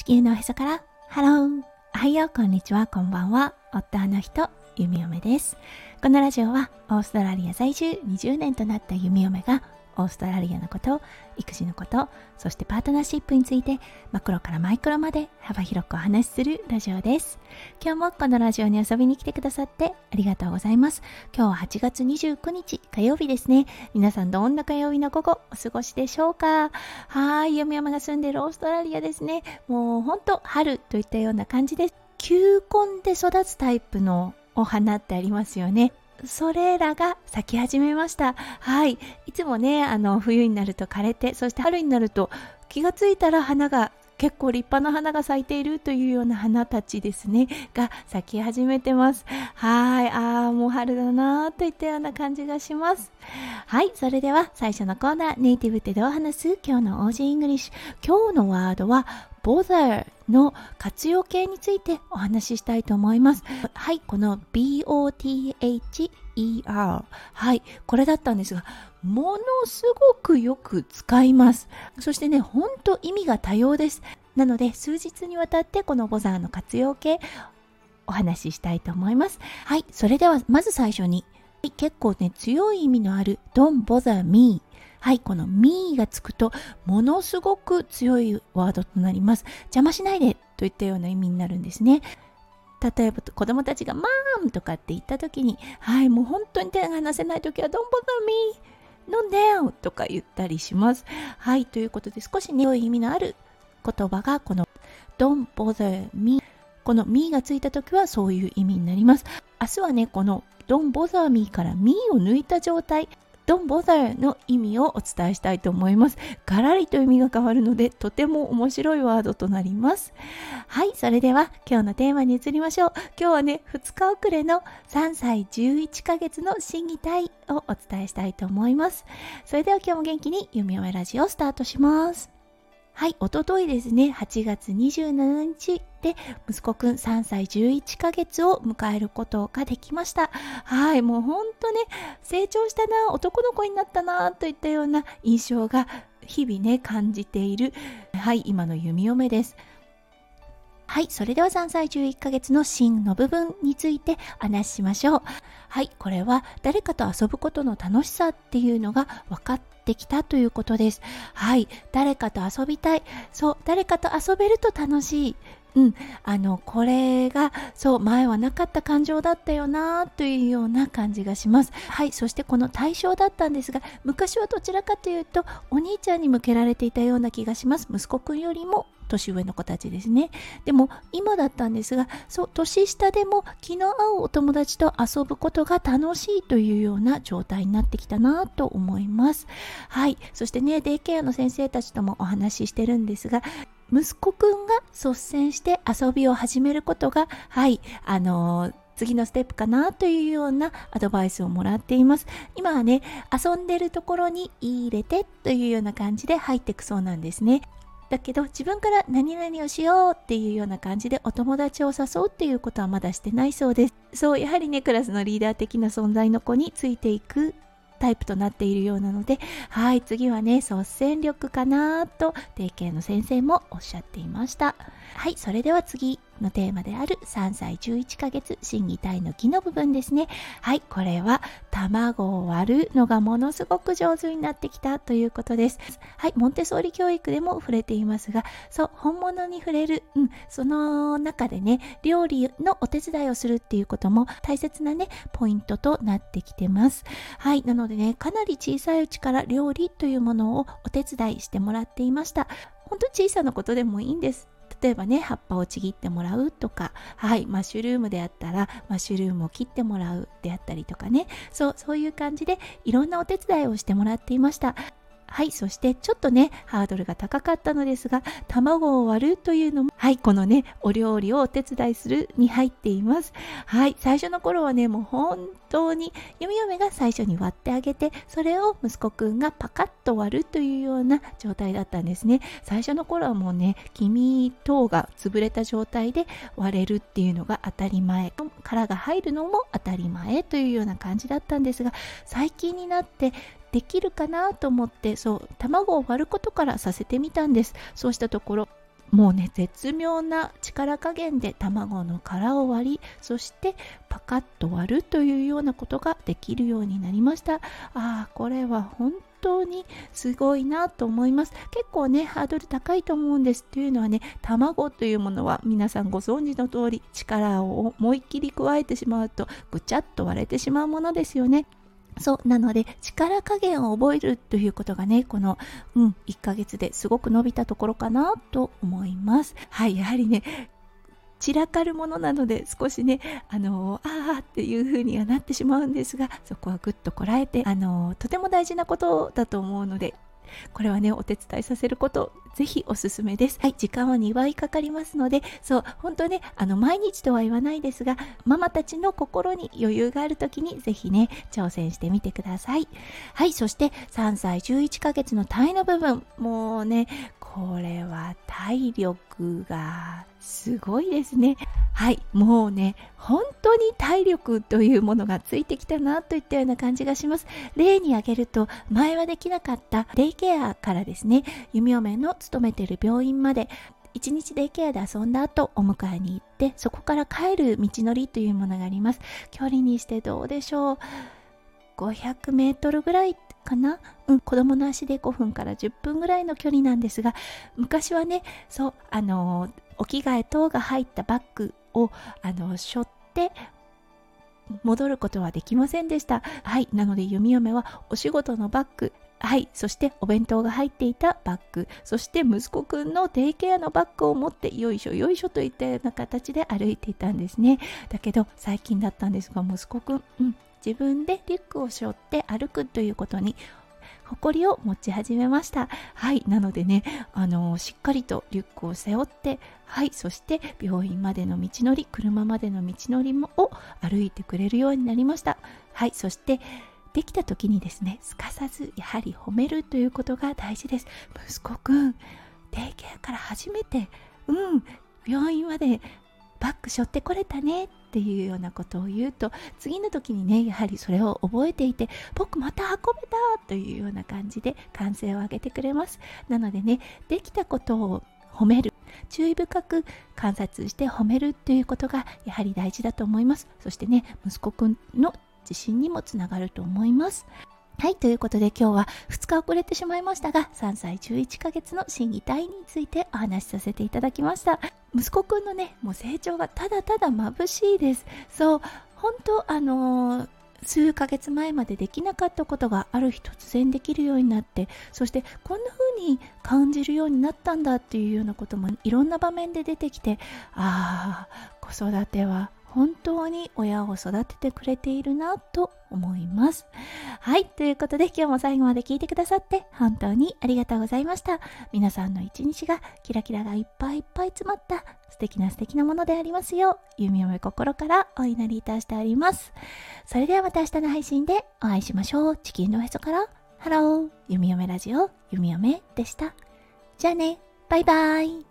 地球のおへそから。ハローおはよう。こんにちは。こんばんは。夫の人ゆみおめです。このラジオはオーストラリア在住20年となったゆみおめがオーストラリアのこと育児のことそしてパートナーシップについてマクロからマイクロまで幅広くお話しするラジオです。今日もこのラジオに遊びに来てくださってありがとうございます。今日は8月29日火曜日ですね。皆さんどんな火曜日の午後お過ごしでしょうか？はい読み山が住んでるオーストラリアですね。もうほんと春といったような感じです球根で育つタイプのお花ってありますよね。それらが咲き始めました。はい。いつもね、あの、冬になると枯れて、そして春になると気がついたら花が結構立派な花が咲いているというような花たちですね。が咲き始めてます。はい。ああもう春だなといったような感じがします。はい。それでは最初のコーナーネイティブってどう話す？今日の Aussie English。今日のワードは bother の活用形についてお話ししたいと思います。はいこの BOTHER はいこれだったんですがものすごくよく使います。そしてねほんと意味が多様です。なので数日にわたってこのボザーの活用形お話ししたいと思います。はいそれではまず最初に。結構ね強い意味のある Don't bother me はい、この me がつくとものすごく強いワードとなります。邪魔しないでといったような意味になるんですね。例えば子供たちがマームとかって言った時に、はい、もう本当に手が離せない時は Don't bother me 飲んでよとか言ったりします。はい、ということで少しね、良い意味のある言葉がこの Don't bother me この me がついた時はそういう意味になります。明日はね、この Don't bother me から me を抜いた状態 Don't bother の意味をお伝えしたいと思います。ガラリと意味が変わるので、とても面白いワードとなります。はい、それでは今日のテーマに移りましょう。今日はね、2日遅れの3歳11ヶ月の審議体をお伝えしたいと思います。それでは今日も元気に弓嫁ラジオをスタートします。はい、おとといですね、8月27日で息子くん3歳11ヶ月を迎えることができました。はい、もうほんとね、成長したな、男の子になったな、といったような印象が日々ね、感じている、はい、今の弓嫁です。はい、それでは3歳11ヶ月の芯の部分についてお話ししましょう。はい、これは誰かと遊ぶことの楽しさっていうのが分かってきたということです。はい。誰かと遊びたい。そう。誰かと遊べると楽しい。うん、あのこれがそう前はなかった感情だったよなというような感じがします。はいそしてこの対象だったんですが昔はどちらかというとお兄ちゃんに向けられていたような気がします。息子くんよりも年上の子たちですね。でも今だったんですがそう年下でも気の合うお友達と遊ぶことが楽しいというような状態になってきたなと思います。はいそしてねデイケアの先生たちともお話ししてるんですが息子くんが率先して遊びを始めることがはいあのー次のステップかなというようなアドバイスをもらっています。今はね、遊んでるところに入れてというような感じで入っていくそうなんですね。だけど自分から何々をしようっていうような感じでお友達を誘うっていうことはまだしてないそうです。そう、やはりね、クラスのリーダー的な存在の子についていくタイプとなっているようなので、はい、次はね、率先力かなと、定型の先生もおっしゃっていました。はい、それでは次のテーマである3歳11ヶ月審議体の木の部分ですね。はい、これは卵を割るのがものすごく上手になってきたということです。はい、モンテソーリ教育でも触れていますが、そう、本物に触れる、うん、その中でね、料理のお手伝いをするっていうことも大切なね、ポイントとなってきてます。はい、なのでね、かなり小さいうちから料理というものをお手伝いしてもらっていました。本当小さなことでもいいんです。例えばね葉っぱをちぎってもらうとかはいマッシュルームであったらマッシュルームを切ってもらうであったりとかね。そうそういう感じでいろんなお手伝いをしてもらっていました。はい、そしてちょっとね、ハードルが高かったのですが、卵を割るというのも、はい、このね、お料理をお手伝いするに入っています。はい、最初の頃はね、もう本当に、弓嫁が最初に割ってあげて、それを息子くんがパカッと割るというような状態だったんですね。最初の頃はもうね、黄身等が潰れた状態で割れるっていうのが当たり前、殻が入るのも当たり前というような感じだったんですが、最近になってできるかなと思ってそう卵を割ることからさせてみたんです。そうしたところもうね絶妙な力加減で卵の殻を割りそしてパカッと割るというようなことができるようになりました。ああこれは本当にすごいなと思います。結構ねハードル高いと思うんです。というのはね卵というものは皆さんご存知の通り力を思いっきり加えてしまうとぐちゃっと割れてしまうものですよね。そうなので力加減を覚えるということがねこの、うん、1ヶ月ですごく伸びたところかなと思います。はいやはりね散らかるものなので少しねあのああっていう風にはなってしまうんですがそこはぐっとこらえてあのとても大事なことだと思うのでこれはねお手伝いさせることぜひおすすめです。はい。時間は2倍かかりますのでそう本当ねあの毎日とは言わないですがママたちの心に余裕がある時にぜひね挑戦してみてください。はいそして3歳11ヶ月の体の部分。もうねこれは体力がすごいですね。はいもうね本当に体力というものがついてきたなといったような感じがします。例に挙げると前はできなかったデイケアからですね弓嫁の勤めてる病院まで1日デイケアで遊んだ後お迎えに行ってそこから帰る道のりというものがあります。距離にしてどうでしょう。500メートルぐらいかな、うん、子供の足で5分から10分ぐらいの距離なんですが昔はねそうあのお着替え等が入ったバッグをあの背負って戻ることはできませんでしたはいなので弓嫁はお仕事のバッグはい。そしてお弁当が入っていたバッグ。そして息子くんのデイケアのバッグを持って、よいしょよいしょといったような形で歩いていたんですね。だけど、最近だったんですが、息子くん、うん、自分でリュックを背負って歩くということに誇りを持ち始めました。はい。なのでねあのしっかりとリュックを背負ってはい。そして病院までの道のり車までの道のりもを歩いてくれるようになりました。はい。そしてできた時にですねすかさずやはり褒めるということが大事です。息子くんデイケアから初めてうん病院までバッグ背負ってこれたねっていうようなことを言うと次の時にねやはりそれを覚えていて僕また運べたというような感じで歓声を上げてくれます。なのでねできたことを褒める注意深く観察して褒めるっていうことがやはり大事だと思います。そしてね息子くんの自信にもつながると思います。はい、ということで今日は2日遅れてしまいましたが、3歳11ヶ月の心技体についてお話しさせていただきました。息子くんのね、もう成長がただただ眩しいです。そう、本当あのー数ヶ月前までできなかったことがある日突然できるようになってそしてこんな風に感じるようになったんだっていうようなこともいろんな場面で出てきてああ子育ては本当に親を育ててくれているなと思います。はい。ということで今日も最後まで聞いてくださって本当にありがとうございました。皆さんの一日がキラキラがいっぱいいっぱい詰まった素敵な素敵なものでありますよう、弓嫁心からお祈りいたしております。それではまた明日の配信でお会いしましょう。地球のへそから、ハロー、弓嫁ラジオ、弓嫁でした。じゃあね、バイバイ。